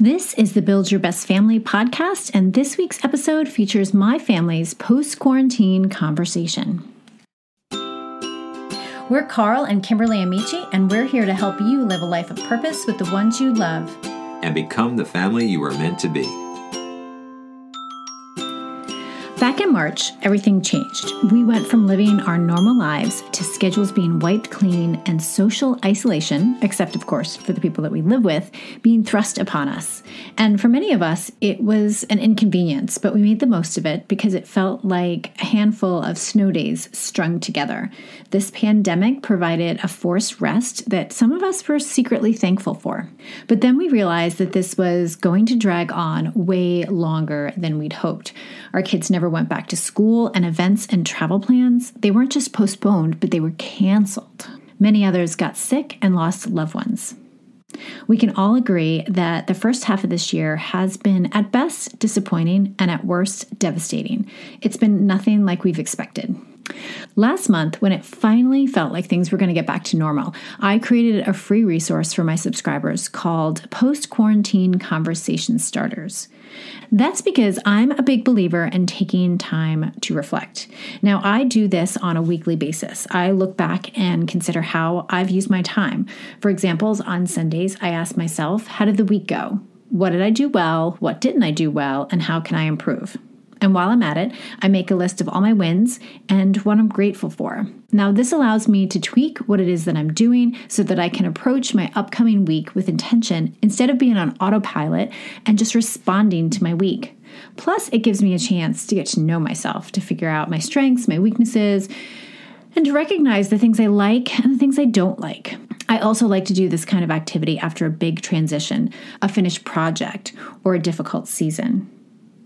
This is the Build Your Best Family podcast, and this week's episode features my family's post quarantine conversation. We're Carl and Kimberly Amici, and we're here to help you live a life of purpose with the ones you love. and become the family you were meant to be. Back in March, everything changed. We went from living our normal lives to schedules being wiped clean and social isolation, except, of course, for the people that we live with, being thrust upon us. And for many of us, it was an inconvenience, but we made the most of it because it felt like a handful of snow days strung together. This pandemic provided a forced rest that some of us were secretly thankful for. But then we realized that this was going to drag on way longer than we'd hoped. Our kids never went back to school, and events and travel plans, they weren't just postponed, but they were canceled. Many others got sick and lost loved ones. We can all agree that the first half of this year has been at best disappointing and at worst devastating. It's been nothing like we've expected. Last month, when it finally felt like things were going to get back to normal, I created a free resource for my subscribers called Post Quarantine Conversation Starters. That's because I'm a big believer in taking time to reflect. Now, I do this on a weekly basis. I look back and consider how I've used my time. For examples, on Sundays, I ask myself, how did the week go? What did I do well? What didn't I do well? And how can I improve? And while I'm at it, I make a list of all my wins and what I'm grateful for. Now, this allows me to tweak what it is that I'm doing so that I can approach my upcoming week with intention instead of being on autopilot and just responding to my week. Plus, it gives me a chance to get to know myself, to figure out my strengths, my weaknesses, and to recognize the things I like and the things I don't like. I also like to do this kind of activity after a big transition, a finished project, or a difficult season.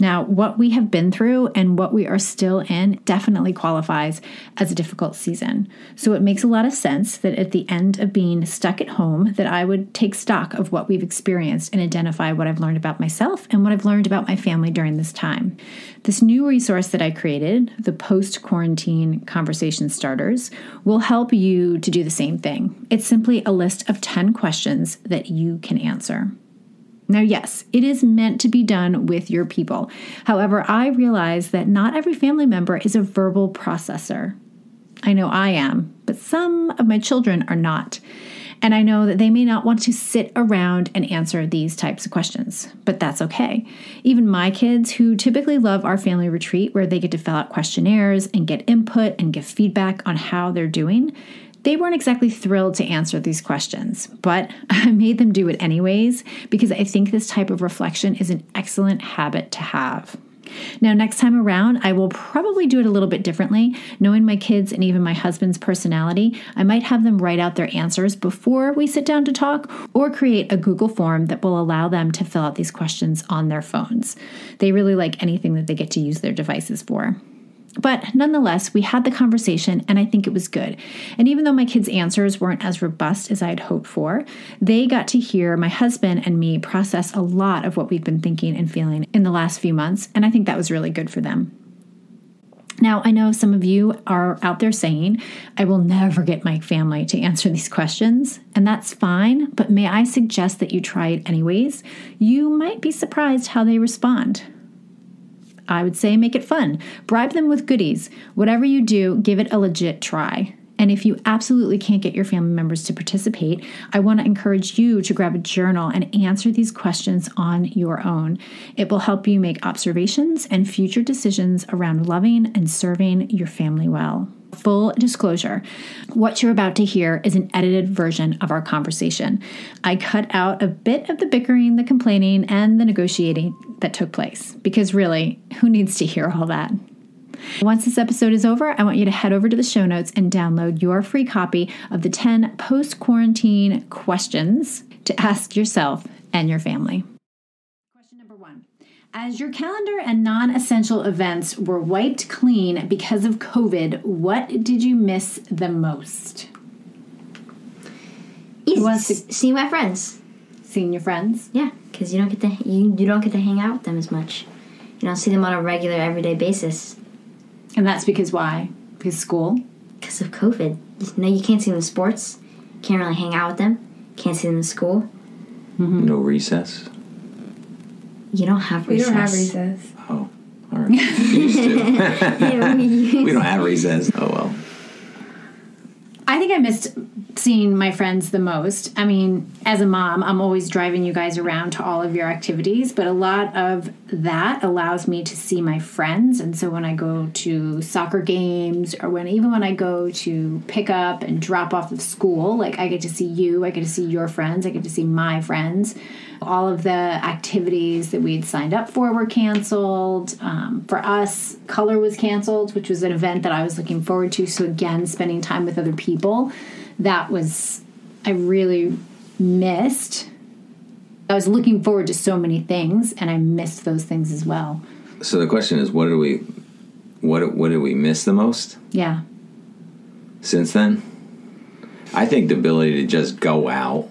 Now, what we have been through and what we are still in definitely qualifies as a difficult season. So it makes a lot of sense that at the end of being stuck at home that I would take stock of what we've experienced and identify what I've learned about myself and what I've learned about my family during this time. This new resource that I created, the post-quarantine conversation starters, will help you to do the same thing. It's simply a list of 10 questions that you can answer. Now, yes, it is meant to be done with your people. However, I realize that not every family member is a verbal processor. I know I am, but some of my children are not. And I know that they may not want to sit around and answer these types of questions, but that's okay. Even my kids, who typically love our family retreat where they get to fill out questionnaires and get input and give feedback on how they're doing, they weren't exactly thrilled to answer these questions, but I made them do it anyways because I think this type of reflection is an excellent habit to have. Now, next time around, I will probably do it a little bit differently. Knowing my kids and even my husband's personality, I might have them write out their answers before we sit down to talk or create a Google form that will allow them to fill out these questions on their phones. They really like anything that they get to use their devices for. But nonetheless, we had the conversation and I think it was good. And even though my kids' answers weren't as robust as I had hoped for, they got to hear my husband and me process a lot of what we've been thinking and feeling in the last few months. And I think that was really good for them. Now, I know some of you are out there saying, I will never get my family to answer these questions, and that's fine, but may I suggest that you try it anyways? You might be surprised how they respond. I would say make it fun. Bribe them with goodies. Whatever you do, give it a legit try. And if you absolutely can't get your family members to participate, I want to encourage you to grab a journal and answer these questions on your own. It will help you make observations and future decisions around loving and serving your family well. Full disclosure what you're about to hear is an edited version of our conversation. I cut out a bit of the bickering, the complaining, and the negotiating that took place because really, who needs to hear all that? Once this episode is over, I want you to head over to the show notes and download your free copy of the 10 post quarantine questions to ask yourself and your family. Question number one As your calendar and non essential events were wiped clean because of COVID, what did you miss the most? Easy. Who to- S- see my friends. Seeing your friends? Yeah, because you don't get to you, you don't get to hang out with them as much. You don't see them on a regular, everyday basis And that's because why? Because school? because of COVID. No, you can't see them in sports. Can't really hang out with them. Can't see them in school. Mm-hmm. No recess. You don't have We recess. don't have recess. Oh, all right. Yeah, we- we don't have recess. Oh well. I think I missed seeing my friends the most. I mean, as a mom, I'm always driving you guys around to all of your activities, but a lot of that allows me to see my friends. And so when I go to soccer games or when even when I go to pick up and drop off of school, like I get to see you, I get to see your friends, I get to see my friends. All of the activities that we had signed up for were canceled. Um, for us, Color was canceled, which was an event that I was looking forward to. So, again, spending time with other people, that was, I really missed. I was looking forward to so many things, and I missed those things as well. So the question is, what do we, what what did we miss the most Yeah. since then? I think the ability to just go out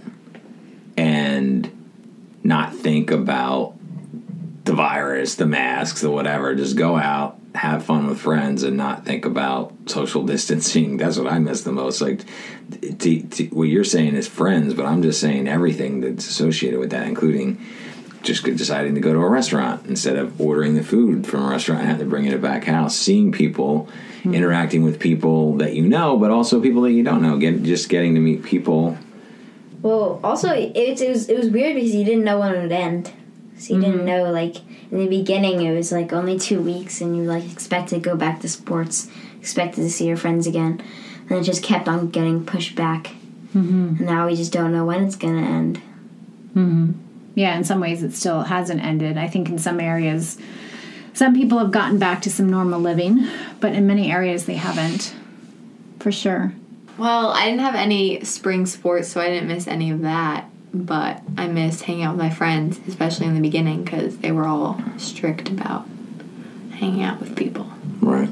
and not think about the virus, the masks, the whatever. Just go out, have fun with friends, and not think about social distancing. That's what I miss the most. Like, t- t- what you're saying is friends, but I'm just saying everything that's associated with that, including just deciding to go to a restaurant instead of ordering the food from a restaurant and having to bring it back house. Seeing people, hmm. interacting with people that you know, but also people that you don't know. Get just getting to meet people. Well, also it, it was it was weird because you didn't know when it would end. So you didn't know like in the beginning it was like only two weeks and you like expected to go back to sports, expected to see your friends again, and it just kept on getting pushed back. Mm-hmm. And now we just don't know when it's gonna end. Yeah, in some ways it still hasn't ended. I think in some areas, some people have gotten back to some normal living, but in many areas they haven't. For sure. Well, I didn't have any spring sports, so I didn't miss any of that. But I missed hanging out with my friends, especially in the beginning, because they were all strict about hanging out with people. Right.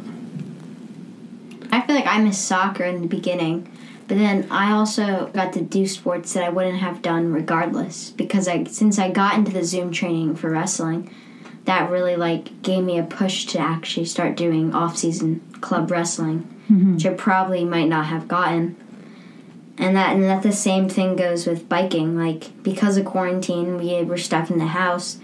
I feel like I missed soccer in the beginning, but then I also got to do sports that I wouldn't have done regardless because I since I got into the Zoom training for wrestling, that really like gave me a push to actually start doing off-season club wrestling, mm-hmm. which I probably might not have gotten. And that and that the same thing goes with biking. Like because of quarantine, we were stuck in the house.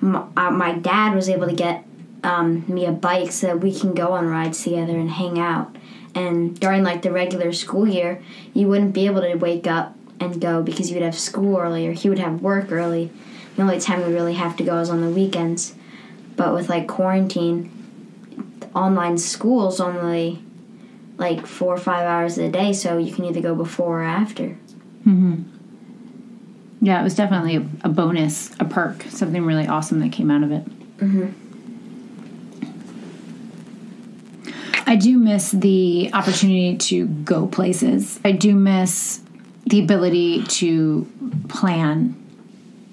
My, uh, my dad was able to get um, me a bike so that we can go on rides together and hang out. And during like the regular school year, you wouldn't be able to wake up and go because you would have school early or he would have work early. The only time we really have to go is on the weekends. But with like quarantine, online school's only like four or five hours a day, so you can either go before or after. Mm-hmm. Yeah, it was definitely a, bonus, a perk, something really awesome that came out of it. Mm-hmm. I do miss the opportunity to go places. I do miss the ability to plan.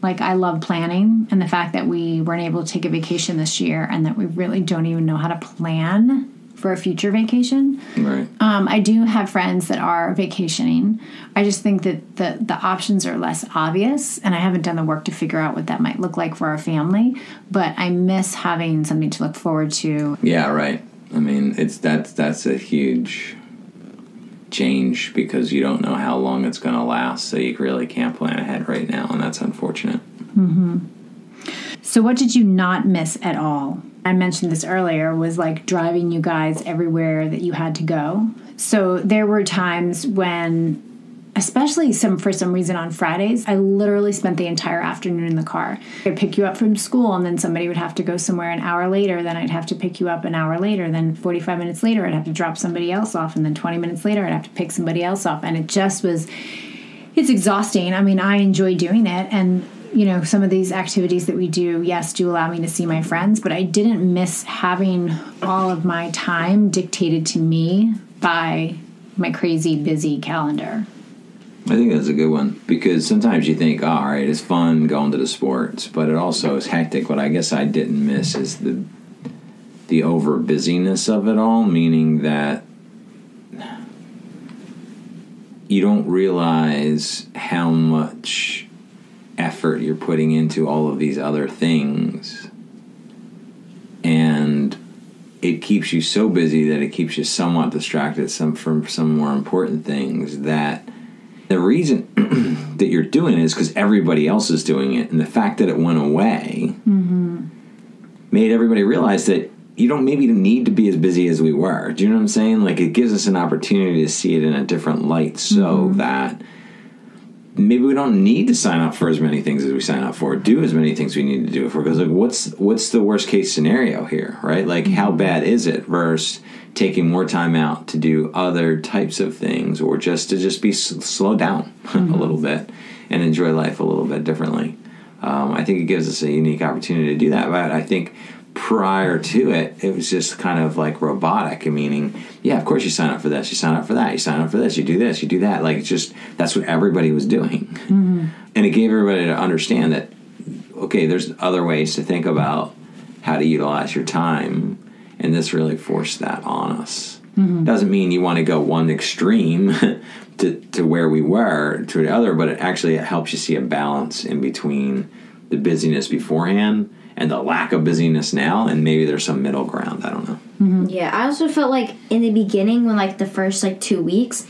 Like, I love planning, and the fact that we weren't able to take a vacation this year and that we really don't even know how to plan for a future vacation. Right. Um, I do have friends that are vacationing. I just think that the the options are less obvious, and I haven't done the work to figure out what that might look like for our family. But I miss having something to look forward to. Yeah, right. I mean, it's that's that's a huge change because you don't know how long it's going to last, so you really can't plan ahead right now, and that's unfortunate. So, what did you not miss at all? I mentioned this earlier was like driving you guys everywhere that you had to go. So, there were times when especially some for some reason on Fridays, I literally spent the entire afternoon in the car. I'd pick you up from school and then somebody would have to go somewhere an hour later, then I'd have to pick you up an hour later, then 45 minutes later I'd have to drop somebody else off and then 20 minutes later I'd have to pick somebody else off and it just was it's exhausting. I mean, I enjoy doing it and you know, some of these activities that we do, yes, do allow me to see my friends, but I didn't miss having all of my time dictated to me by my crazy busy calendar. I think that's a good one because sometimes you think, all right, it's fun going to the sports, but it also is hectic. What I guess I didn't miss is the the over busyness of it all, meaning that you don't realize how much effort you're putting into all of these other things, and it keeps you so busy that it keeps you somewhat distracted some from some more important things that the reason that you're doing it is because everybody else is doing it and the fact that it went away mm-hmm. made everybody realize that you don't maybe need to be as busy as we were. Do you know what I'm saying? Like it gives us an opportunity to see it in a different light so mm-hmm. that maybe we don't need to sign up for as many things as we sign up for, do as many things we need to do for because like what's what's the worst case scenario here, right? Like how bad is it versus taking more time out to do other types of things or just to just be s- slow down a little bit and enjoy life a little bit differently. Um, I think it gives us a unique opportunity to do that. But I think prior to it, it was just kind of like robotic, meaning, yeah, of course you sign up for this, you sign up for that, you sign up for this, you do this, you do that. Like it's just that's what everybody was doing, mm-hmm. and it gave everybody to understand that okay, there's other ways to think about how to utilize your time, and this really forced that on us. Mm-hmm. Doesn't mean you want to go one extreme to, to where we were to the other, but it actually helps you see a balance in between the busyness beforehand and the lack of busyness now, and maybe there's some middle ground. I don't know. Mm-hmm. Yeah, I also felt like in the beginning, when like the first like two weeks,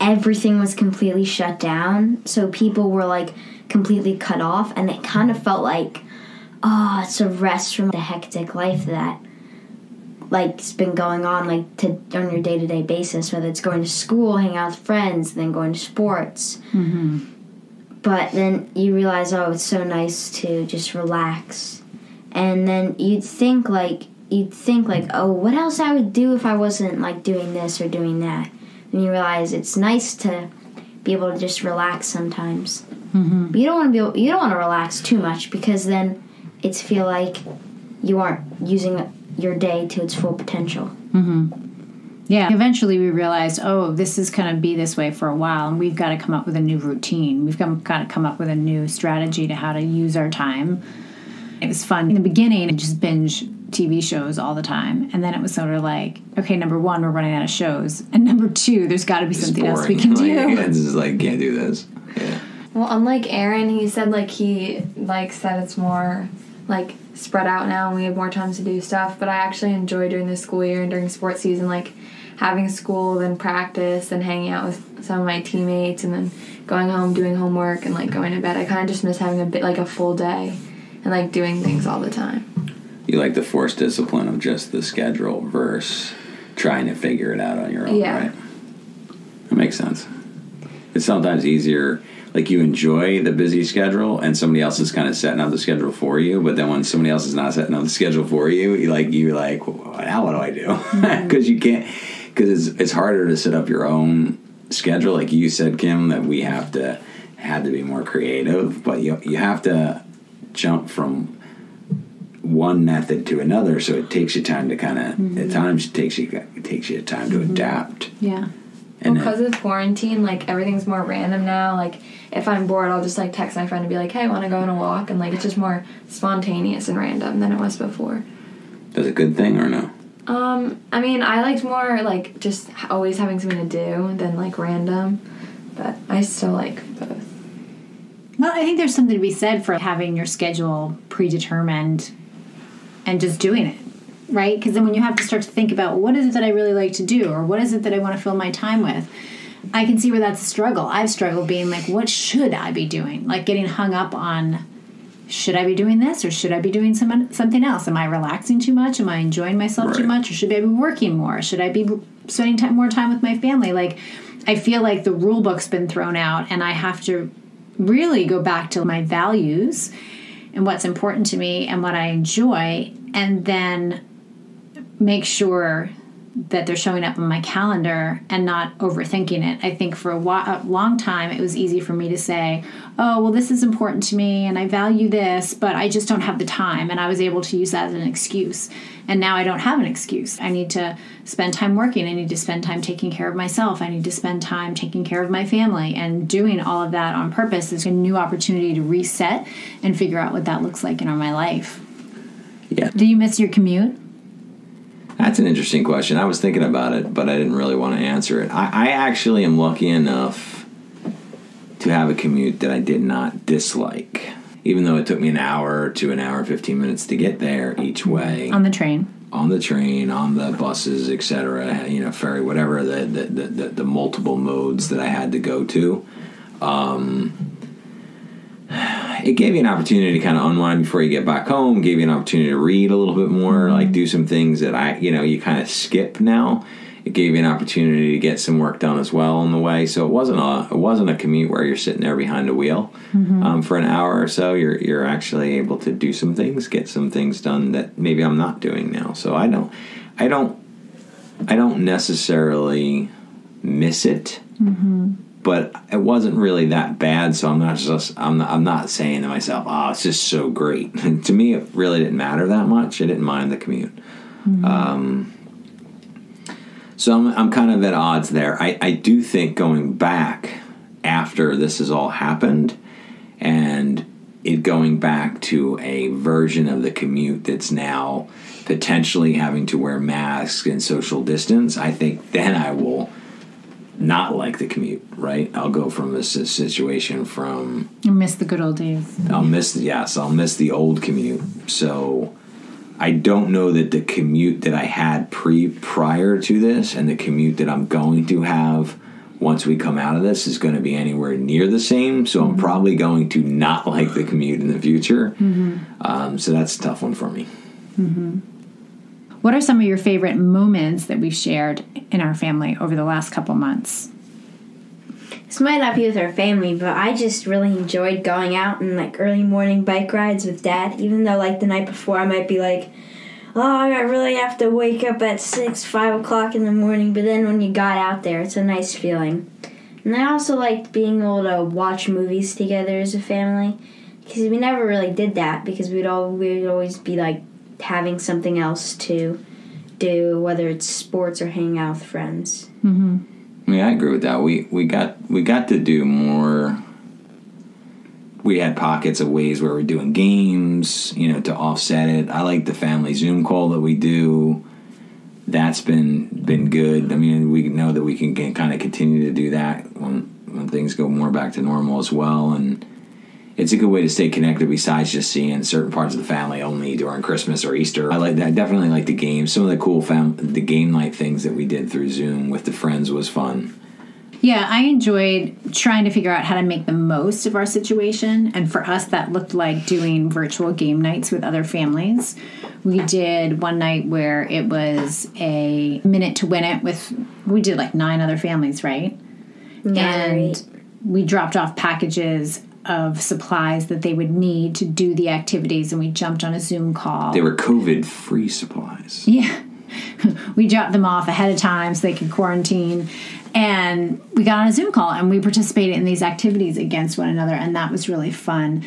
everything was completely shut down. So people were like completely cut off, and it kind of felt like, oh, it's a rest from the hectic life that like has been going on like to on your day to day basis. Whether it's going to school, hanging out with friends, then going to sports. Mm-hmm. But then you realize, oh, it's so nice to just relax, and then you'd think like you'd think like, oh, what else I would do if I wasn't like doing this or doing that. And you realize it's nice to be able to just relax sometimes. Mm-hmm. But you don't want to be able, you don't want to relax too much because then it's feel like you aren't using your day to its full potential. Yeah. Eventually, we realized, oh, this is going to be this way for a while, and we've got to come up with a new routine. We've got to come up with a new strategy to how to use our time. It was fun in the beginning, just binge TV shows all the time, and then it was sort of like, okay, number one, we're running out of shows, and number two, there's got to be It's something else we boring. can do. Like, it's just like can't do this. Yeah. Well, unlike Aaron, he said like he likes that it's more like spread out now and we have more time to do stuff. But I actually enjoy during the school year and during sports season, like having school, then practice, then hanging out with some of my teammates, and then going home, doing homework, and like going to bed. I kind of just miss having a bit like a full day and like doing things all the time. You like the forced discipline of just the schedule versus trying to figure it out on your own, Yeah. right? That makes sense. It's sometimes easier, like you enjoy the busy schedule, and somebody else is kind of setting up the schedule for you. But then when somebody else is not setting up the schedule for you, you like you like, well, now what do I do? Mm-hmm. Because you can't, because it's it's harder to set up your own schedule. Like you said, Kim, that we have to had to be more creative, but you you have to jump from one method to another, so it takes you time to kind of. At times, it takes you it takes you time to adapt. Yeah. And then- because of quarantine, like everything's more random now. Like if I'm bored, I'll just like text my friend and be like, "Hey, I want to go on a walk?" And like it's just more spontaneous and random than it was before. that's a good thing or no? Um, I mean, I liked more like just always having something to do than like random, but I still like both. Well, I think there's something to be said for having your schedule predetermined and just doing it, right? Because then when you have to start to think about what is it that I really like to do or what is it that I want to fill my time with, I can see where that's a struggle. I've struggled being like, what should I be doing? Like getting hung up on should I be doing this or should I be doing some, something else? Am I relaxing too much? Am I enjoying myself too much? Or should I be working more? Should I be spending time, more time with my family? Like, I feel like the rule book's been thrown out and I have to really go back to my values and what's important to me and what I enjoy, and then make sure that they're showing up on my calendar and not overthinking it. I think for a, while, a long time it was easy for me to say, "Oh, well this is important to me and I value this, but I just don't have the time." And I was able to use that as an excuse. And now I don't have an excuse. I need to spend time working. I need to spend time taking care of myself. I need to spend time taking care of my family and doing all of that on purpose is a new opportunity to reset and figure out what that looks like in my life. Yeah, Do you miss your commute? that's an interesting question. I was thinking about it, but I didn't really want to answer it. I, I actually am lucky enough to have a commute that I did not dislike, even though it took me an hour to an hour and fifteen minutes to get there each way. On the train. on the train, on the buses, etc. You know, ferry, whatever the the, the, the the multiple modes that I had to go to. Um, it gave you an opportunity to kind of unwind before you get back home. Gave you an opportunity to read a little bit more, like do some things that I, you know, you kind of skip now. It gave you an opportunity to get some work done as well on the way. So it wasn't a it wasn't a commute where you're sitting there behind a wheel um, for an hour or so. You're you're actually able to do some things, get some things done that maybe I'm not doing now. So I don't I don't I don't necessarily miss it but it wasn't really that bad. So I'm not just I'm not, I'm not saying to myself, "Oh, it's just so great." to me, it really didn't matter that much. I didn't mind the commute. Um, so I'm I'm kind of at odds there. I I do think going back after this has all happened, and it going back to a version of the commute that's now potentially having to wear masks and social distance. I think then I will not like the commute, right? I'll go from a situation from I miss the good old days. I'll miss yes, I'll miss the old commute. So I don't know that the commute that I had pre prior to this and the commute that I'm going to have once we come out of this is going to be anywhere near the same. So I'm mm-hmm. probably going to not like the commute in the future. Mm-hmm. Um, so that's a tough one for me. Mm-hmm. What are some of your favorite moments that we've shared in our family over the last couple months? This might not be with our family, but I just really enjoyed going out and like early morning bike rides with dad. Even though like the night before I might be like, oh, I really have to wake up at six, five o'clock in the morning. But then when you got out there, it's a nice feeling. And I also liked being able to watch movies together as a family because we never really did that because we'd all we'd always be like having something else to do, whether it's sports or hanging out with friends. Yeah, I agree with that. We we got we got to do more. We had pockets of ways where we're doing games, you know, to offset it. I like the family Zoom call that we do. That's been been good. I mean, we know that we can get, kind of continue to do that when when things go more back to normal as well, and it's a good way to stay connected. Besides just seeing certain parts of the family only during Christmas or Easter, I like that. I definitely like the games. Some of the cool fam- the game night things that we did through Zoom with the friends was fun. Yeah, I enjoyed trying to figure out how to make the most of our situation. And for us, that looked like doing virtual game nights with other families. We did one night where it was a minute to win it with, we did like nine other families, right? and we dropped off packages of supplies that they would need to do the activities and we jumped on a zoom call. They were COVID free supplies. yeah. We dropped them off ahead of time so they could quarantine. And we got on a zoom call and we participated in these activities against one another and that was really fun.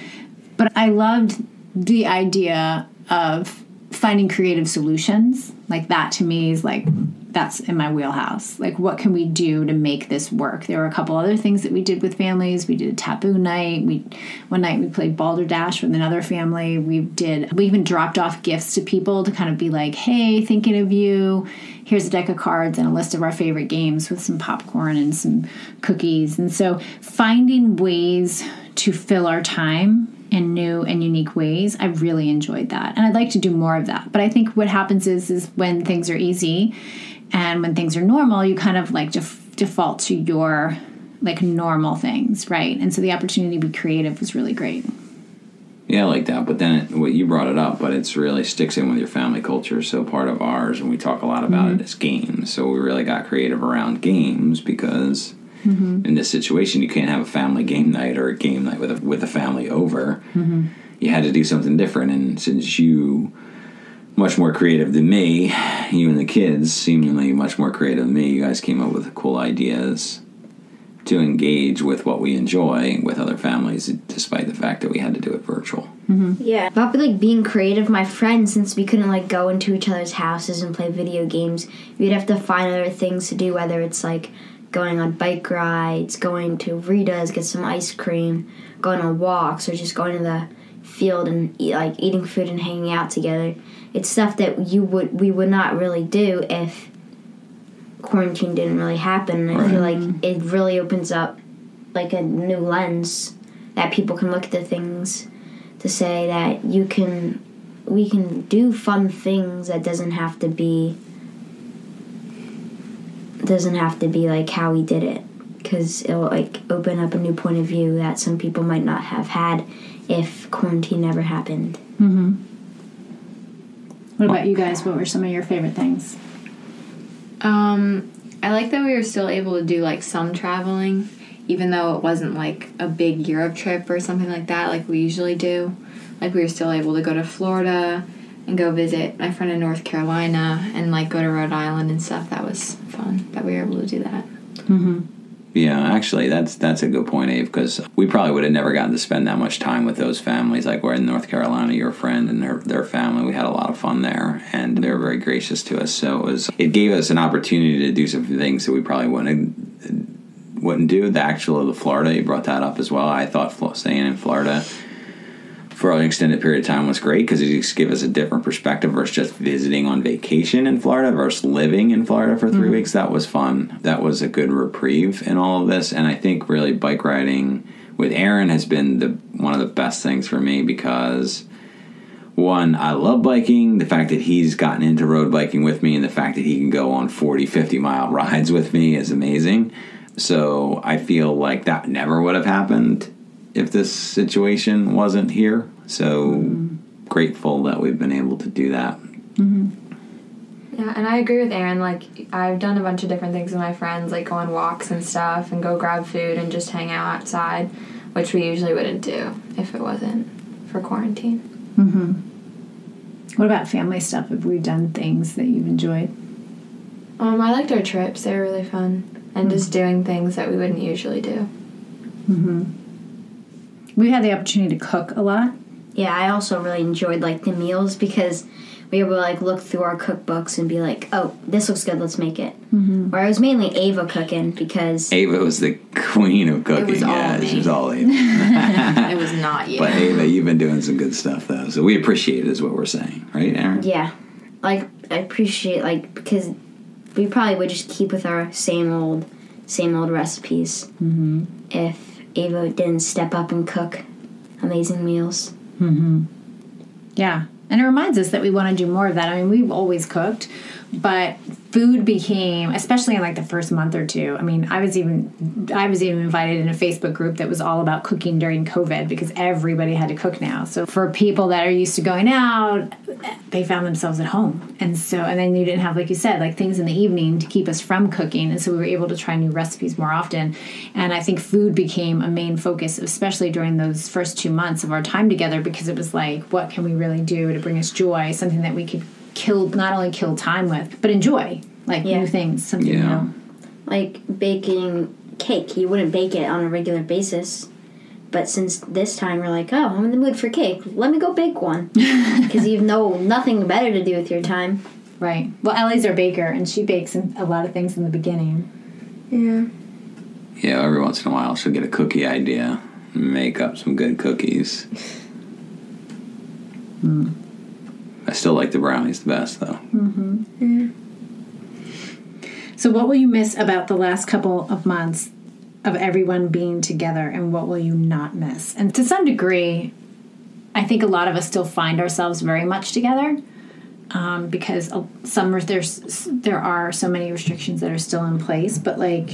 But i loved the idea of finding creative solutions. Like that to me is like that's in my wheelhouse. Like what can we do to make this work? There were a couple other things that we did with families. We did a taboo night. We one night we played balderdash with another family. We did we even dropped off gifts to people to kind of be like hey thinking of you. Here's a deck of cards and a list of our favorite games with some popcorn and some cookies. And so finding ways to fill our time in new and unique ways i really enjoyed that. And i'd like to do more of that. But i think what happens is is when things are easy and when things are normal you kind of like def- default to your like normal things right and so the opportunity to be creative was really great Yeah, I like that. But then it, what you brought it up, but it's really sticks in with your family culture. So part of ours, and we talk a lot about mm-hmm. it, is games. So we really got creative around games because mm-hmm. in this situation, you can't have a family game night or a game night with a, with a family over. Mm-hmm. You had to do something different, and since you much more creative than me, you and the kids seemingly much more creative than me, you guys came up with cool ideas to engage with what we enjoy with other families, despite the fact that we had to do it virtual. Mm-hmm. Yeah, about like being creative. My friends, since we couldn't like go into each other's houses and play video games, we'd have to find other things to do. Whether it's like going on bike rides, going to Rita's, get some ice cream, going on walks, or just going to the field and eat, like eating food and hanging out together. It's stuff that you would we would not really do if quarantine didn't really happen. And I feel like it really opens up like a new lens that people can look at the things to say that you can we can do fun things that doesn't have to be doesn't have to be like how we did it because it'll like open up a new point of view that some people might not have had if quarantine never happened. Mm-hmm. What about you guys? What were some of your favorite things? Um, I like that we were still able to do like some traveling, even though it wasn't like a big Europe trip or something like that, like we usually do. Like we were still able to go to Florida and go visit my friend in North Carolina and like go to Rhode Island and stuff. That was fun that we were able to do that. Yeah, actually, that's that's a good point, Abe. Because we probably would have never gotten to spend that much time with those families. Like we're in North Carolina, your friend and their their family. We had a lot of fun there, and they were very gracious to us. So it was it gave us an opportunity to do some things that we probably wouldn't wouldn't do. The actual of the Florida, you brought that up as well. I thought staying in Florida for an extended period of time was great because it just gave us a different perspective versus just visiting on vacation in Florida versus living in Florida for 3 mm-hmm. weeks. That was fun. That was a good reprieve in all of this. And I think really bike riding with Aaron has been the one of the best things for me because one, I love biking. The fact that he's gotten into road biking with me and the fact that he can go on 40, 50 mile rides with me is amazing. So I feel like that never would have happened if this situation wasn't here. So mm-hmm. grateful that we've been able to do that. Mm-hmm. Yeah, and I agree with Aaron. Like, I've done a bunch of different things with my friends, like go on walks and stuff, and go grab food and just hang out outside, which we usually wouldn't do if it wasn't for quarantine. Mm-hmm. What about family stuff? Have we done things that you've enjoyed? Um, I liked our trips; they were really fun, and just doing things that we wouldn't usually do. We had the opportunity to cook a lot. Yeah, I also really enjoyed like the meals because we were able to like look through our cookbooks and be like, oh, this looks good, let's make it. Mm-hmm. Where I was mainly Ava cooking because Ava was the queen of cooking. was all yeah, me. she was all Ava. it was not you. but Ava, you've been doing some good stuff though. So we appreciate it is what we're saying. Right, Aaron? yeah, like I appreciate like because we probably would just keep with our same old same old recipes mm-hmm. if Ava didn't step up and cook amazing meals. Mm-hmm. Yeah. And it reminds us that we want to do more of that. I mean, we've always cooked, but food became, especially in like the first month or two. I mean, I was even I was even invited in a Facebook group that was all about cooking during COVID because everybody had to cook now. So for people that are used to going out, they found themselves at home. And so and then you didn't have like you said, like things in the evening to keep us from cooking. And so we were able to try new recipes more often. And I think food became a main focus, especially during those first two months of our time together because it was like, what can we really do to bring us joy? Something that we could kill not only kill time with, but enjoy. Like Yeah. new things, something Yeah. new. Like baking cake, you wouldn't bake it on a regular basis. But since this time we're like, oh, I'm in the mood for cake. Let me go bake one because you know nothing better to do with your time. Right. Well, Ellie's our baker, and she bakes a lot of things in the beginning. Yeah. Yeah, every once in a while she'll get a cookie idea, and make up some good cookies. Hmm. I still like the brownies the best though. Mm-hmm. So, what will you miss about the last couple of months of everyone being together, and what will you not miss? And to some degree, I think a lot of us still find ourselves very much together um, because uh, some there's there are so many restrictions that are still in place. But like,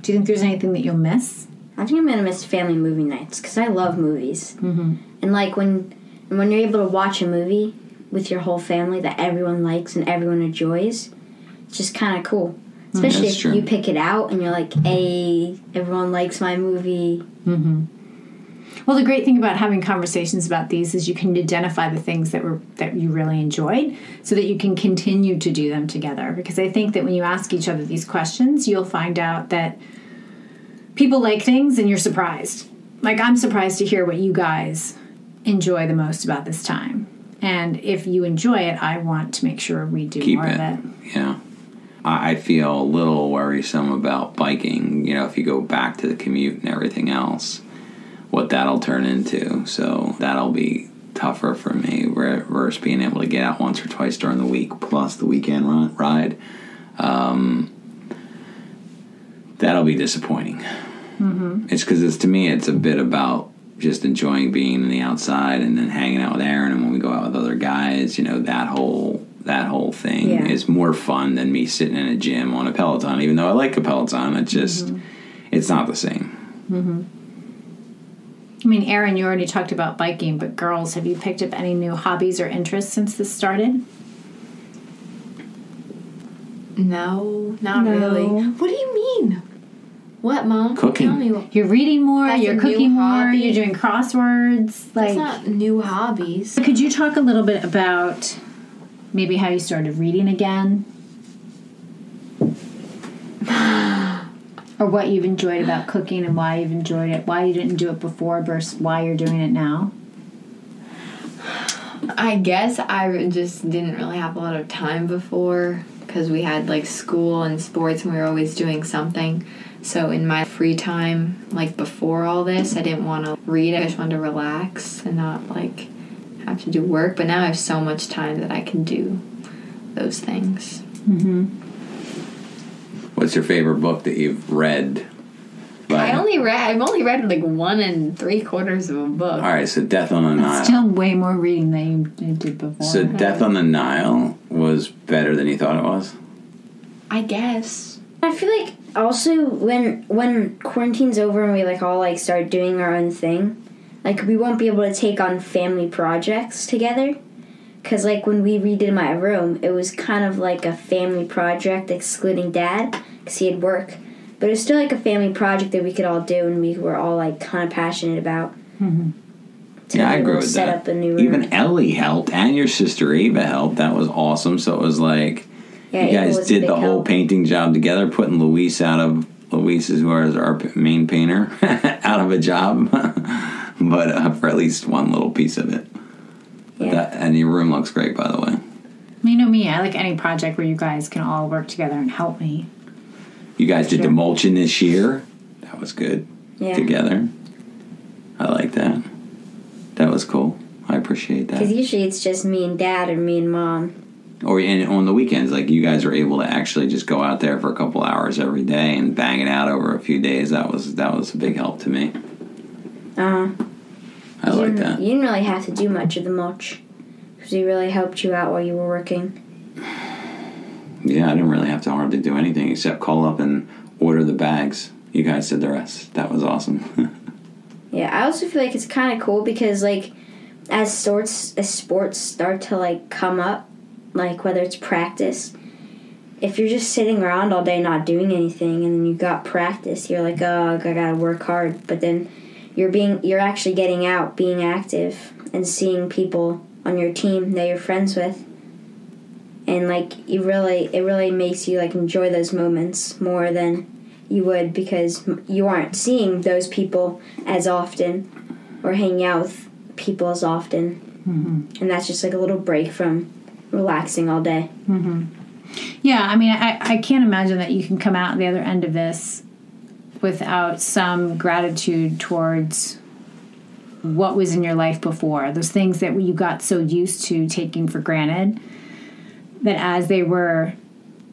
do you think there's anything that you'll miss? I think I'm gonna miss family movie nights because I love movies. Mm-hmm. And like when and when you're able to watch a movie with your whole family that everyone likes and everyone enjoys, it's just kind of cool. Mm, Especially That's if true. you pick it out and you're like, "Hey, everyone likes my movie." Mm-hmm. Well, the great thing about having conversations about these is you can identify the things that were that you really enjoyed, so that you can continue to do them together. Because I think that when you ask each other these questions, you'll find out that people like things, and you're surprised. Like I'm surprised to hear what you guys enjoy the most about this time. And if you enjoy it, I want to make sure we do Keep more it. of it. Yeah. I feel a little worrisome about biking, you know, if you go back to the commute and everything else, what that'll turn into. So that'll be tougher for me ver- versus being able to get out once or twice during the week plus the weekend run, ride. Um, that'll be disappointing. It's because it's to me, it's a bit about just enjoying being in the outside and then hanging out with Aaron, and when we go out with other guys, you know, that whole that whole thing Yeah. is more fun than me sitting in a gym on a Peloton. Even though I like a Peloton, it's just mm-hmm. it's not the same. Mm-hmm. I mean, Aaron, you already talked about biking, but girls, have you picked up any new hobbies or interests since this started? No, not No. really. What do you mean? What, mom? Cooking. Tell me. What, You're reading more, That's you're cooking more, hobby. you're doing crosswords. that's not new hobbies. could you talk a little bit about maybe how you started reading again? or what you've enjoyed about cooking and why you've enjoyed it, why you didn't do it before versus why you're doing it now? I guess I just didn't really have a lot of time before because we had like school and sports and we were always doing something. So in my free time, like before all this, I didn't want to read. I just wanted to relax and not like have to do work. But now I have so much time that I can do those things. Mm-hmm. What's your favorite book that you've read? By, I only read. I've only read like one and three quarters of a book. all right, so Death on the Nile. Still way more reading than you you did before. so uh-huh. Death on the Nile was better than you thought it was. I guess. I feel like also when when quarantine's over and we like all like start doing our own thing, like we won't be able to take on family projects together. Cause like when we redid my room, it was kind of like a family project, excluding dad, cause he had work. But it was still like a family project that we could all do, and we were all like kind of passionate about. Mm-hmm. To Yeah, I be able agree with set that. up a new room. Even Ellie helped, and your sister Ava helped. That was awesome. So it was like yeah, you guys did big the whole help. painting job together, putting Luis out of Luis is who is our main painter out of a job, but uh, for at least one little piece of it. Yeah. That, and your room looks great, by the way. you know me, I like any project where you guys can all work together and help me. You guys did the Sure. mulching this year. That was good. Yeah. Together, I like that. That was cool. I appreciate that. Because usually it's just me and dad or me and mom. Or and on the weekends like you guys were able to actually just go out there for a couple hours every day and bang it out over a few days. That was that was a big help to me. Uh, i like didn't- that. You didn't really have to do much of the mulch because he really helped you out while you were working. yeah i didn't really have to hardly do anything except call up and order the bags. You guys did the rest. That was awesome. Yeah, I also feel like it's kind of cool because like as sports as sports start to like come up, like whether it's practice, if you're just sitting around all day not doing anything and then you got practice, you're like, oh, I gotta work hard. But then you're being you're actually getting out, being active, and seeing people on your team that you're friends with. And like you really, it really makes you like enjoy those moments more than you would because you aren't seeing those people as often or hanging out with people as often. Mm-hmm. And that's just like a little break from relaxing all day. Mm-hmm. Yeah, I mean, I, I can't imagine that you can come out the other end of this without some gratitude towards what was in your life before. Those things that you got so used to taking for granted that as they were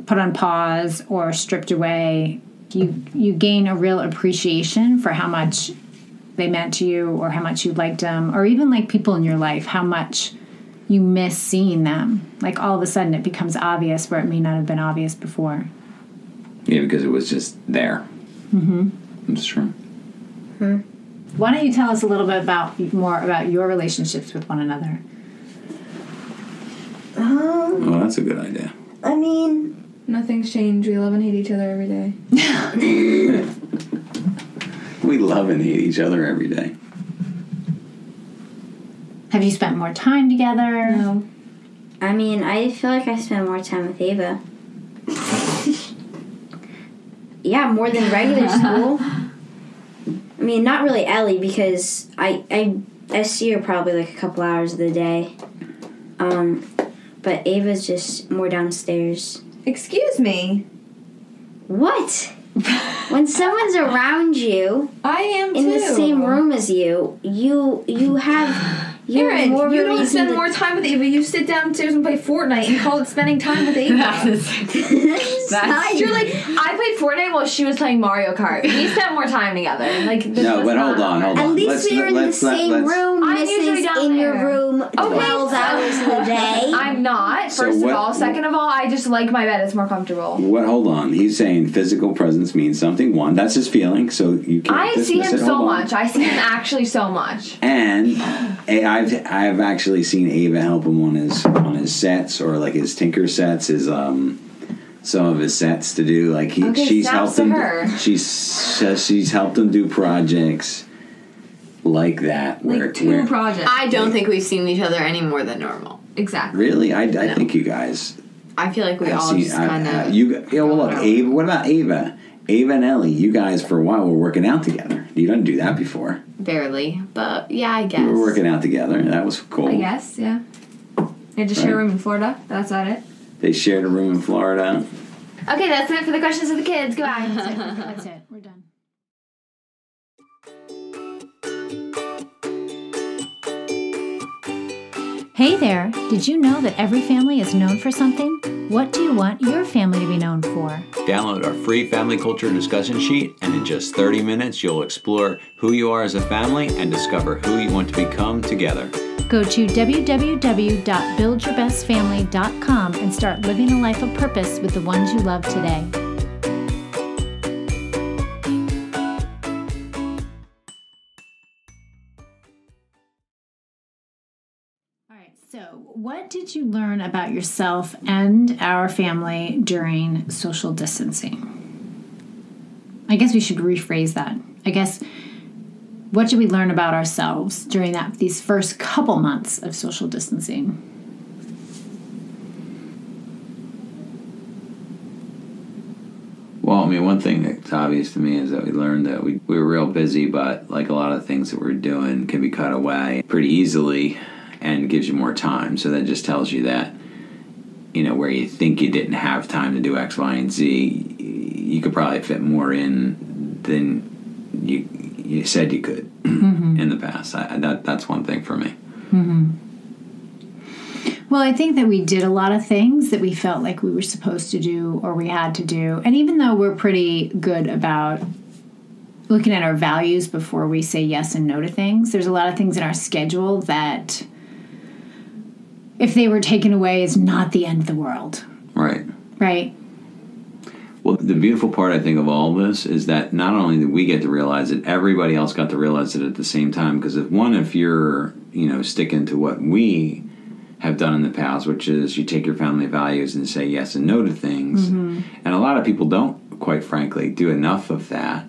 put on pause or stripped away, you you gain a real appreciation for how much they meant to you or how much you liked them or even like people in your life, how much you miss seeing them. Like all of a sudden it becomes obvious where it may not have been obvious before. yeah because it was just there mm-hmm that's true Why don't you tell us a little bit about more about your relationships with one another? Um, well, that's a good idea I mean, Nothing's changed. We love and hate each other every day. we love and hate each other every day Have you spent more time together? No. I mean, I feel like I spend more time with Ava. yeah, more than regular school. I mean, not really Ellie because I I I see her probably like a couple hours of the day. Um, but Ava's just more downstairs. Excuse me. What? when someone's around you I am in too. the same room as you, you you have you have Aaron, more you don't reason spend to- more time with Ava. You sit downstairs and play Fortnite and call it spending time with Ava. That's You're like, I played Fortnite while she was playing Mario Kart. We spent more time together. Like, this no was but hold on hold on. At on least we are in the let's let- same let's- room, I'm usually Mrs. down in your there. room twelve so- hours of the day. I'm I'm not. So First what- of all, second of all, I just like my bed. It's more comfortable. What? Hold on. He's saying physical presence means something. One, that's his feeling. So you can't. I see him it. so on. much. I see him actually so much. And A- I've I've actually seen Ava help him on his on his sets or like his Tinker sets, his um some of his sets to do. Like he Okay, she's snaps helped him. her. She's she's helped him do projects like that. Where, Like two where- projects. I don't think we've seen each other any more than normal. exactly. really, I, I think you guys. I feel like we I've all seen- just I- kind I- of. you. Yeah, well, look. Ava. What about Ava? Ava and Ellie, you guys for a while were working out together. You didn't do that before. Barely, but yeah, I guess. We were working out together. That was cool. I guess, yeah. They just share a room in Florida. That's not it. They shared a room in Florida. Okay, that's it for the questions of the kids. Goodbye. That's it. We're done. Hey there! Did you know that every family is known for something? What do you want your family to be known for? Download our free family culture discussion sheet, and in just 30 minutes, you'll explore who you are as a family and discover who you want to become together. Go to www.buildyourbestfamily.com and start living a life of purpose with the ones you love today. What did you learn about yourself and our family during social distancing? I guess we should rephrase that. I guess what did we learn about ourselves during that these first couple months of social distancing? Well, I mean, one thing that's obvious to me is that we learned that we, we were real busy, but like a lot of things that we're doing can be cut away pretty easily and gives you more time. So that just tells you that, you know, where you think you didn't have time to do X, Y, and Z, you could probably fit more in than you you said you could mm-hmm. in the past. I, that that's one thing for me. Mm-hmm. Well, I think that we did a lot of things that we felt like we were supposed to do or we had to do. And even though we're pretty good about looking at our values before we say yes and no to things, there's a lot of things in our schedule that if they were taken away is not the end of the world, Right. right? Well, the beautiful part, I think, of all this is that not only did we get to realize it, everybody else got to realize it at the same time. Because if one, if you're, you know, sticking to what we have done in the past, which is you take your family values and say yes and no to things, mm-hmm. and a lot of people don't, quite frankly, do enough of that.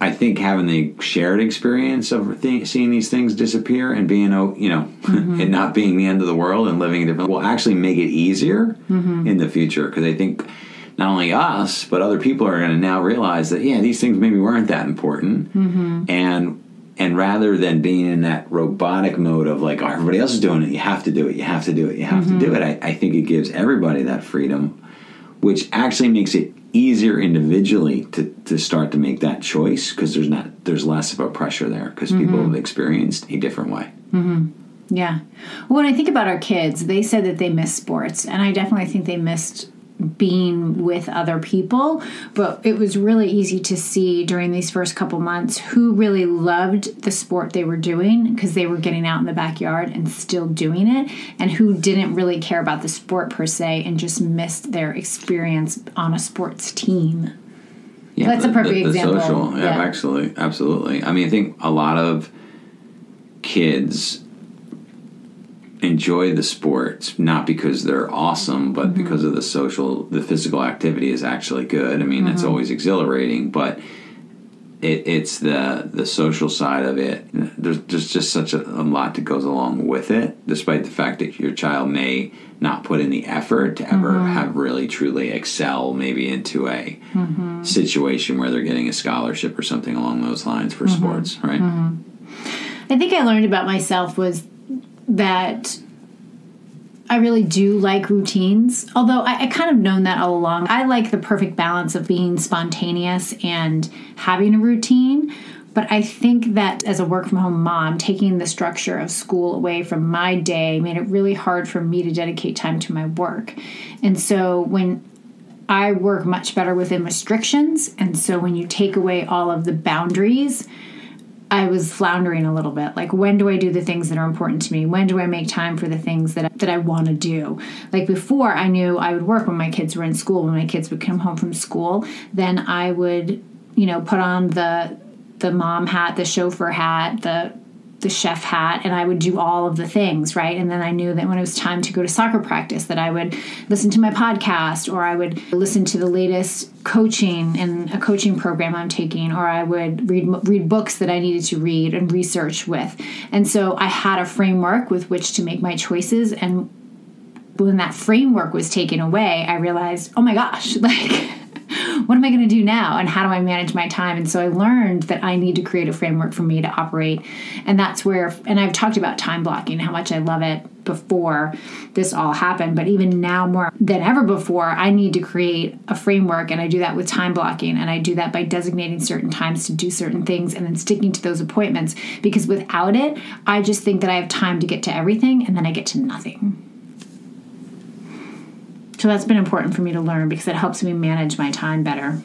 I think having the shared experience of th- seeing these things disappear and being, oh, you know, and not being the end of the world and living a different will actually make it easier mm-hmm. in the future. Because I think not only us, but other people are going to now realize that yeah, these things maybe weren't that important, mm-hmm. and and rather than being in that robotic mode of like, oh, everybody else is doing it, you have to do it, you have to do it, you have to mm-hmm. do it. I, I think it gives everybody that freedom, which actually makes it easier individually to, to start to make that choice because there's not there's less of a pressure there because people mm-hmm. have experienced a different way. Mm-hmm. Yeah. Well, when I think about our kids, they said that they miss sports, and I definitely think they missed being with other people. But it was really easy to see during these first couple months who really loved the sport they were doing because they were getting out in the backyard and still doing it, and who didn't really care about the sport per se and just missed their experience on a sports team. Yeah, That's a perfect example. social, yeah, Yeah. absolutely, absolutely. I mean, I think a lot of kids enjoy the sports not because they're awesome, but Mm-hmm. because of the social, the physical activity is actually good. I mean, it's Mm-hmm. always exhilarating, but it, it's the the social side of it. There's there's just such a, a lot that goes along with it, despite the fact that your child may not put in the effort to ever Mm-hmm. have really truly excel maybe into a Mm-hmm. situation where they're getting a scholarship or something along those lines for Mm-hmm. sports, right? I think I learned about myself was that I really do like routines. Although I, I kind of known that all along. I like the perfect balance of being spontaneous and having a routine. But I think that as a work from home mom, taking the structure of school away from my day made it really hard for me to dedicate time to my work. And so when I work much better within restrictions, and so when you take away all of the boundaries, I was floundering a little bit. Like, when do I do the things that are important to me? When do I make time for the things that that I want to do? Like before, I knew I would work when my kids were in school. When my kids would come home from school, then I would, you know, put on the the mom hat, the chauffeur hat, the the chef hat and I would do all of the things, right? And then I knew that when it was time to go to soccer practice that I would listen to my podcast or I would listen to the latest coaching and a coaching program I'm taking or I would read read books that I needed to read and research with. And so I had a framework with which to make my choices and when that framework was taken away, I realized, "Oh my gosh, like what am I going to do now? And how do I manage my time? And so I learned that I need to create a framework for me to operate. And that's where, and I've talked about time blocking, how much I love it before this all happened. But even now, more than ever before, I need to create a framework. And I do that with time blocking. And I do that by designating certain times to do certain things and then sticking to those appointments. Because without it, I just think that I have time to get to everything and then I get to nothing. So that's been important for me to learn because it helps me manage my time better.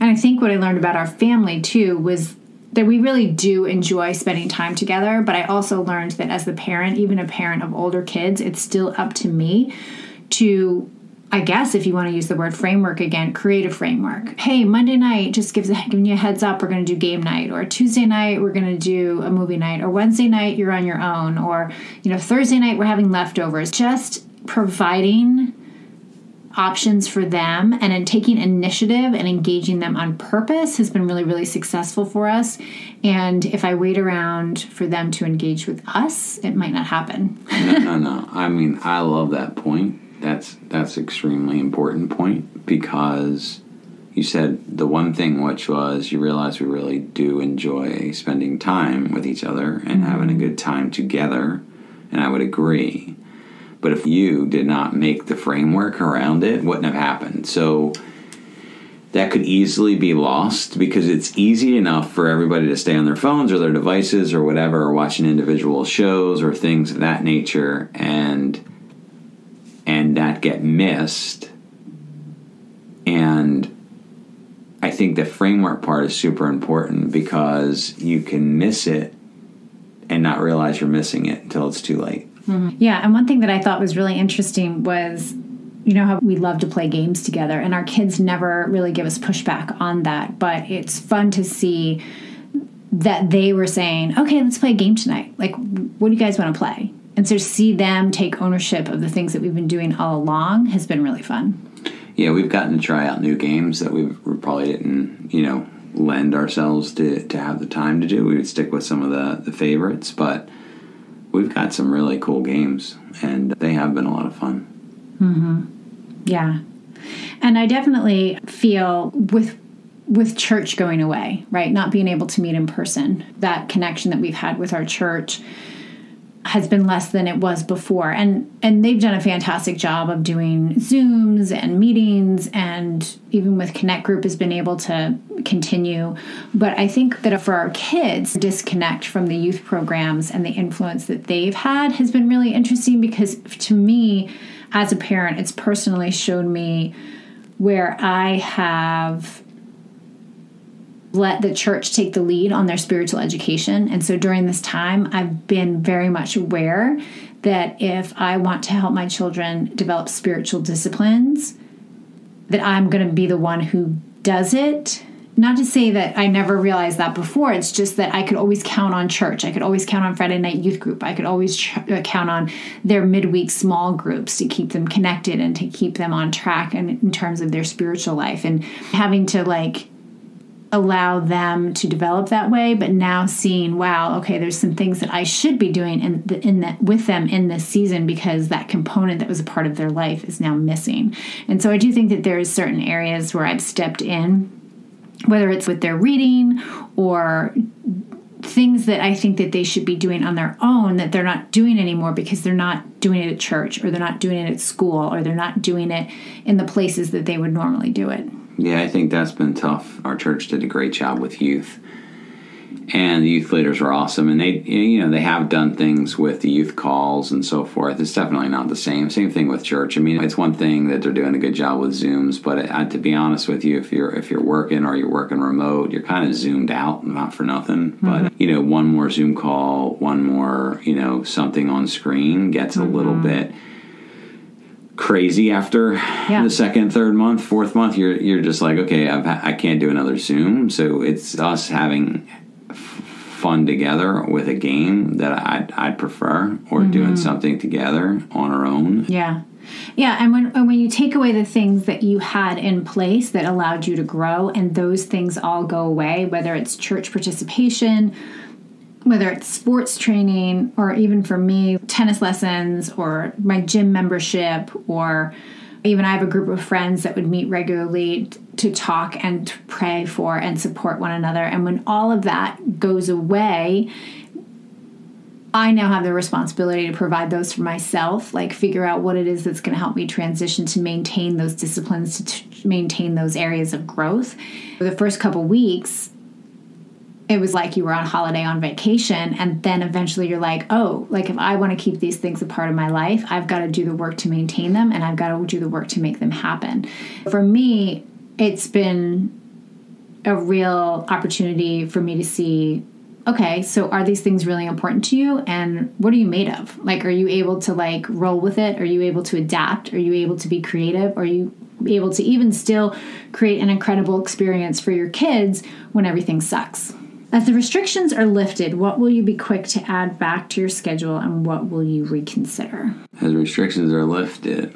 And I think what I learned about our family too was that we really do enjoy spending time together. But I also learned that as the parent, even a parent of older kids, it's still up to me to I guess if you want to use the word framework again, create a framework. Hey, Monday night just gives a, giving you a heads up. We're going to do game night, or Tuesday night we're going to do a movie night, or Wednesday night you're on your own, or you know Thursday night we're having leftovers. Just providing options for them and in taking initiative and engaging them on purpose has been really really successful for us and if i wait around for them to engage with us it might not happen no, no, no. I mean, I love that point. That's that's extremely important point because you said the one thing which was you realize we really do enjoy spending time with each other and mm-hmm. having a good time together, and I would agree. But if you did not make the framework around it, it wouldn't have happened. So that could easily be lost because it's easy enough for everybody to stay on their phones or their devices or whatever, or watching individual shows or things of that nature, and and that get missed. And I think the framework part is super important because you can miss it and not realize you're missing it until it's too late. Mm-hmm. Yeah, and one thing that I thought was really interesting was you know how we love to play games together and our kids never really give us pushback on that, but it's fun to see that they were saying, "Okay, let's play a game tonight. Like what do you guys want to play?" And so to see them take ownership of the things that we've been doing all along has been really fun. Yeah, we've gotten to try out new games that we probably didn't, you know, lend ourselves to, to have the time to do. We would stick with some of the, the favorites, but we've got some really cool games, and they have been a lot of fun. Mm-hmm. Yeah. And I definitely feel with with church going away, right? Not being able to meet in person. That connection that we've had with our church has been less than it was before. And and they've done a fantastic job of doing Zooms and meetings and even with Connect Group has been able to continue. But I think that for our kids, disconnect from the youth programs and the influence that they've had has been really interesting because to me as a parent, it's personally shown me where I have let the church take the lead on their spiritual education. And so during this time, I've been very much aware that if I want to help my children develop spiritual disciplines, that I'm going to be the one who does it. Not to say that I never realized that before. It's just that I could always count on church. I could always count on Friday night youth group. I could always ch- uh, count on their midweek small groups to keep them connected and to keep them on track and in terms of their spiritual life. And having to like allow them to develop that way but now seeing wow okay there's some things that i should be doing in, the, in with them in this season because that component that was a part of their life is now missing. And so i do think that there's certain areas where i've stepped in whether it's with their reading or things that i think that they should be doing on their own that they're not doing anymore because they're not doing it at church or they're not doing it at school or they're not doing it in the places that they would normally do it Yeah, I think that's been tough. Our church did a great job with youth. and the youth leaders are awesome and they you know they have done things with the youth calls and so forth it's definitely not the same same thing with church i mean it's one thing that they're doing a good job with zooms but it, to be honest with you if you're if you're working or you're working remote you're kind of zoomed out not for nothing mm-hmm. but you know one more zoom call one more you know something on screen gets mm-hmm. a little bit crazy after yeah. the second, third month, fourth month. You're you're just like, okay, I've, I can't do another Zoom. So it's us having fun together with a game that I'd, I'd prefer, or mm-hmm. doing something together on our own. Yeah. Yeah, and when and when you take away the things that you had in place that allowed you to grow, and those things all go away, whether it's church participation, whether it's sports training, or even for me, tennis lessons, or my gym membership, or even I have a group of friends that would meet regularly to talk and to pray for and support one another. And when all of that goes away, I now have the responsibility to provide those for myself, like figure out what it is that's going to help me transition to maintain those disciplines, to t- maintain those areas of growth. For the first couple weeks, it was like you were on holiday on vacation and then eventually you're like oh like if i want to keep these things a part of my life i've got to do the work to maintain them and i've got to do the work to make them happen. For me it's been a real opportunity for me to see okay so are these things really important to you and what are you made of? Like are you able to like roll with it? Are you able to adapt? Are you able to be creative? Are you able to even still create an incredible experience for your kids when everything sucks as the restrictions are lifted, what will you be quick to add back to your schedule and what will you reconsider? As restrictions are lifted,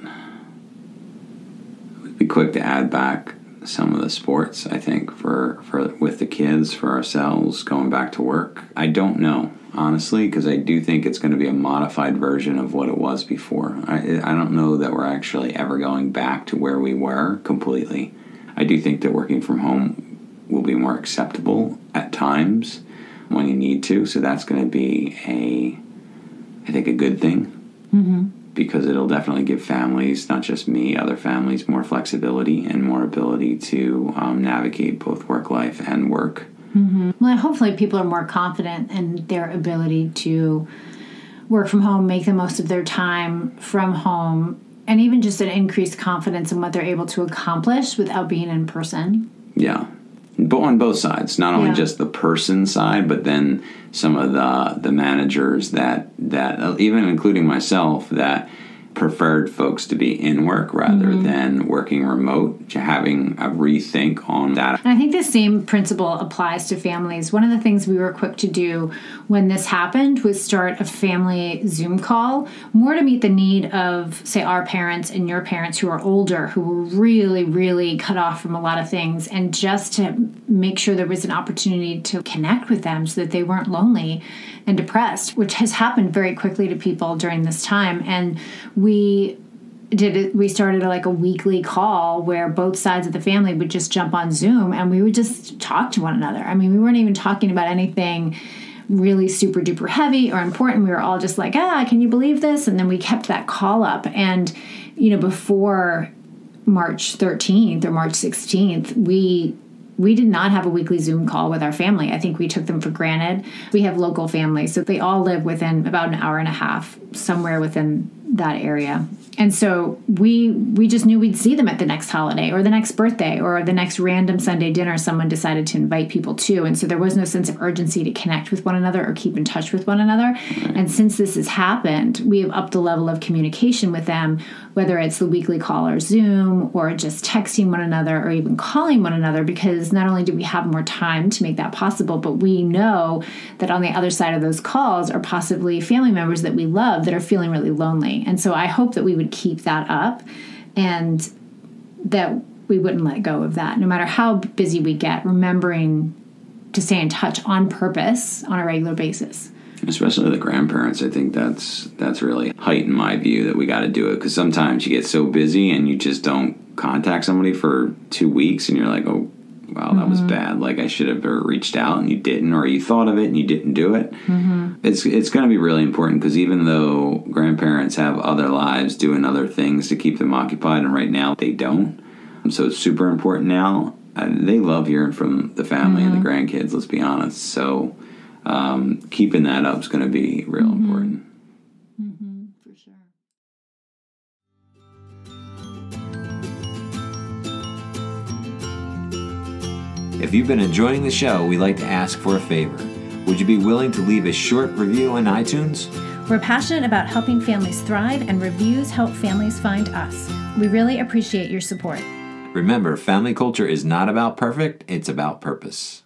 we'd be quick to add back some of the sports, I think, for, for with the kids, for ourselves, going back to work. I don't know, honestly, because I do think it's going to be a modified version of what it was before. I, I don't know that we're actually ever going back to where we were completely. I do think that working from home will be more acceptable at times when you need to. So that's going to be a, I think, a good thing mm-hmm. because it'll definitely give families, not just me, other families, more flexibility and more ability to um, navigate both work life and work. Mm-hmm. Well, hopefully, people are more confident in their ability to work from home, make the most of their time from home, and even just an increased confidence in what they're able to accomplish without being in person. Yeah, but on both sides, not only yeah. just the person side, but then some of the the managers that that even including myself that preferred folks to be in work rather mm-hmm. than working remote, to having a rethink on that. And I think the same principle applies to families. One of the things we were quick to do when this happened was start a family Zoom call, more to meet the need of, say, our parents and your parents who are older, who were really, really cut off from a lot of things, and just to make sure there was an opportunity to connect with them so that they weren't lonely and depressed, which has happened very quickly to people during this time. And we did it we started like a weekly call where both sides of the family would just jump on zoom and we would just talk to one another. I mean we weren't even talking about anything really super duper heavy or important. We were all just like ah can you believe this? And then we kept that call up. And you know before march 13th or march 16th we we did not have a weekly Zoom call with our family. I think we took them for granted. We have local families, so they all live within about an hour and a half, somewhere within that area and so we we just knew we'd see them at the next holiday or the next birthday or the next random sunday dinner someone decided to invite people to. And so there was no sense of urgency to connect with one another or keep in touch with one another. And since this has happened we have upped the level of communication with them whether it's the weekly call or zoom or just texting one another or even calling one another because not only do we have more time to make that possible but we know that on the other side of those calls are possibly family members that we love that are feeling really lonely. And so i hope that we would keep that up and that we wouldn't let go of that no matter how busy we get remembering to stay in touch on purpose on a regular basis. Especially the grandparents i think that's that's really heightened my view that we got to do it because sometimes you get so busy and you just don't contact somebody for two weeks and you're like oh wow, that mm-hmm. was bad. Like I should have reached out and you didn't, or you thought of it and you didn't do it. Mm-hmm. It's it's going to be really important because even though grandparents have other lives doing other things to keep them occupied, and right now they don't, so it's super important now. uh, they love hearing from the family and the grandkids. Let's be honest. So um, keeping that up is going to be real important. If you've been enjoying the show, we'd like to ask for a favor. Would you be willing to leave a short review on iTunes? We're passionate about helping families thrive, and reviews help families find us. We really appreciate your support. Remember, family culture is not about perfect, it's about purpose.